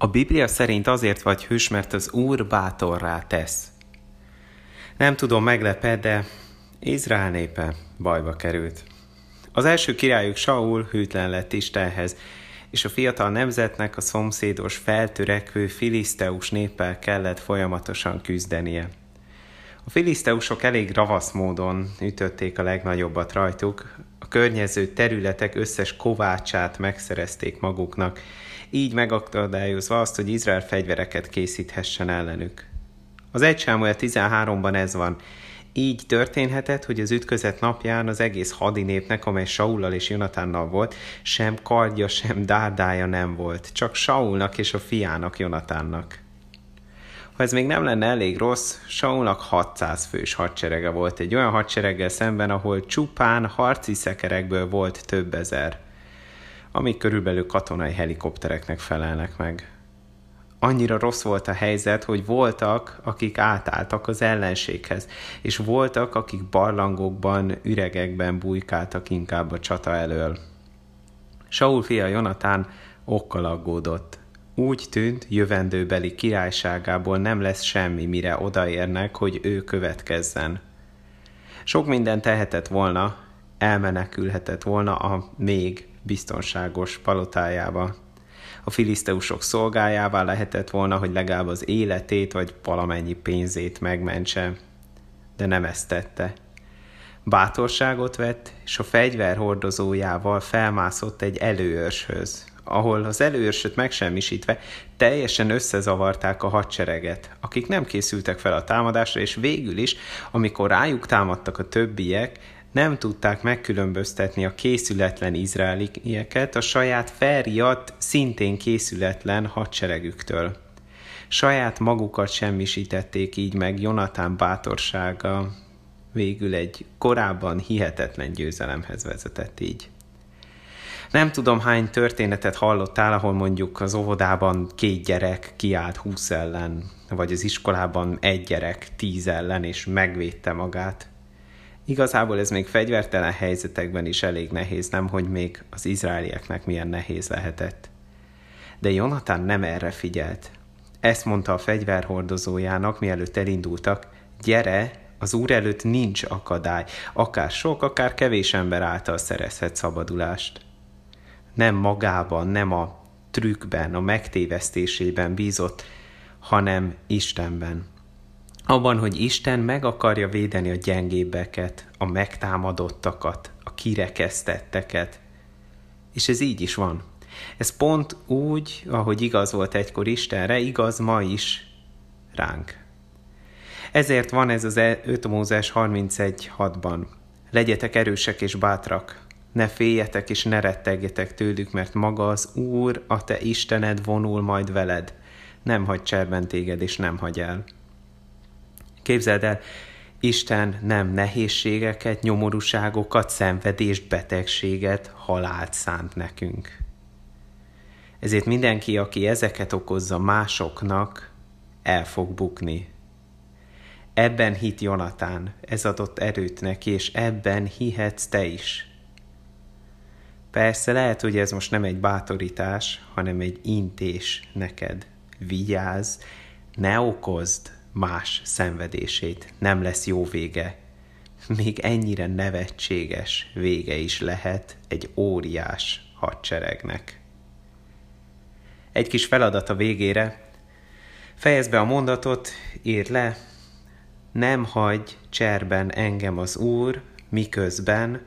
A Biblia szerint azért vagy hős, mert az Úr bátorrá tesz. Nem tudom, meglepе, de Izrael népe bajba került. Az első királyuk Saul hűtlen lett Istenhez, és a fiatal nemzetnek a szomszédos feltörekvő filiszteus néppel kellett folyamatosan küzdenie. A filiszteusok elég ravasz módon ütötték a legnagyobbat rajtuk, a környező területek összes kovácsát megszerezték maguknak, így megakadályozva azt, hogy Izrael fegyvereket készíthessen ellenük. Az 1 Sámuel 13-ban ez van. Így történhetett, hogy az ütközet napján az egész hadinépnek, amely Saullal és Jonatánnal volt, sem kardja, sem dárdája nem volt, csak Saulnak és a fiának Jonatánnak. Ha ez még nem lenne elég rossz, Saulnak 600 fős hadserege volt egy olyan hadsereggel szemben, ahol csupán harci szekerekből volt több ezer, amik körülbelül katonai helikoptereknek felelnek meg. Annyira rossz volt a helyzet, hogy voltak, akik átálltak az ellenséghez, és voltak, akik barlangokban, üregekben bujkáltak inkább a csata elől. Saul fia Jonatán okkal aggódott. Úgy tűnt, jövendőbeli királyságából nem lesz semmi, mire odaérnek, hogy ő következzen. Sok minden tehetett volna, elmenekülhetett volna a még biztonságos palotájába. A filiszteusok szolgájává lehetett volna, hogy legalább az életét vagy valamennyi pénzét megmentse. De nem ezt tette. Bátorságot vett, és a fegyver hordozójával felmászott egy előőrshöz, ahol az előőrsöt megsemmisítve teljesen összezavarták a hadsereget, akik nem készültek fel a támadásra, és végül is, amikor rájuk támadtak a többiek, nem tudták megkülönböztetni a készületlen izraelieket a saját felriadt, szintén készületlen hadseregüktől. Saját magukat semmisítették így meg Jonatán bátorsága végül egy korábban hihetetlen győzelemhez vezetett így. Nem tudom, hány történetet hallottál, ahol mondjuk az óvodában két gyerek kiállt húsz ellen, vagy az iskolában egy gyerek tíz ellen, és megvédte magát. Igazából ez még fegyvertelen helyzetekben is elég nehéz, nem hogy még az izraelieknek milyen nehéz lehetett. De Jonatán nem erre figyelt. Ezt mondta a fegyverhordozójának, mielőtt elindultak, gyere, az úr előtt nincs akadály, akár sok, akár kevés ember által szerezhet szabadulást. Nem magában, nem a trükkben, a megtévesztésében bízott, hanem Istenben. Abban, hogy Isten meg akarja védeni a gyengébbeket, a megtámadottakat, a kirekesztetteket. És ez így is van. Ez pont úgy, ahogy igaz volt egykor Istenre, igaz ma is ránk. Ezért van ez az 5 e- Mózes 31.6-ban. Legyetek erősek és bátrak, ne féljetek és ne rettegjetek tőlük, mert maga az Úr, a te Istened vonul majd veled. Nem hagy cserben téged, és nem hagy el. Képzeld el, Isten nem nehézségeket, nyomorúságokat, szenvedést, betegséget, halált szánt nekünk. Ezért mindenki, aki ezeket okozza másoknak, el fog bukni. Ebben hit Jonatán, ez adott erőt neki, és ebben hihetsz te is. Persze lehet, hogy ez most nem egy bátorítás, hanem egy intés neked. Vigyázz, ne okozd más szenvedését, nem lesz jó vége. Még ennyire nevetséges vége is lehet egy óriás hadseregnek. Egy kis feladat a végére. Fejezd be a mondatot, írd le, nem hagy cserben engem az Úr, miközben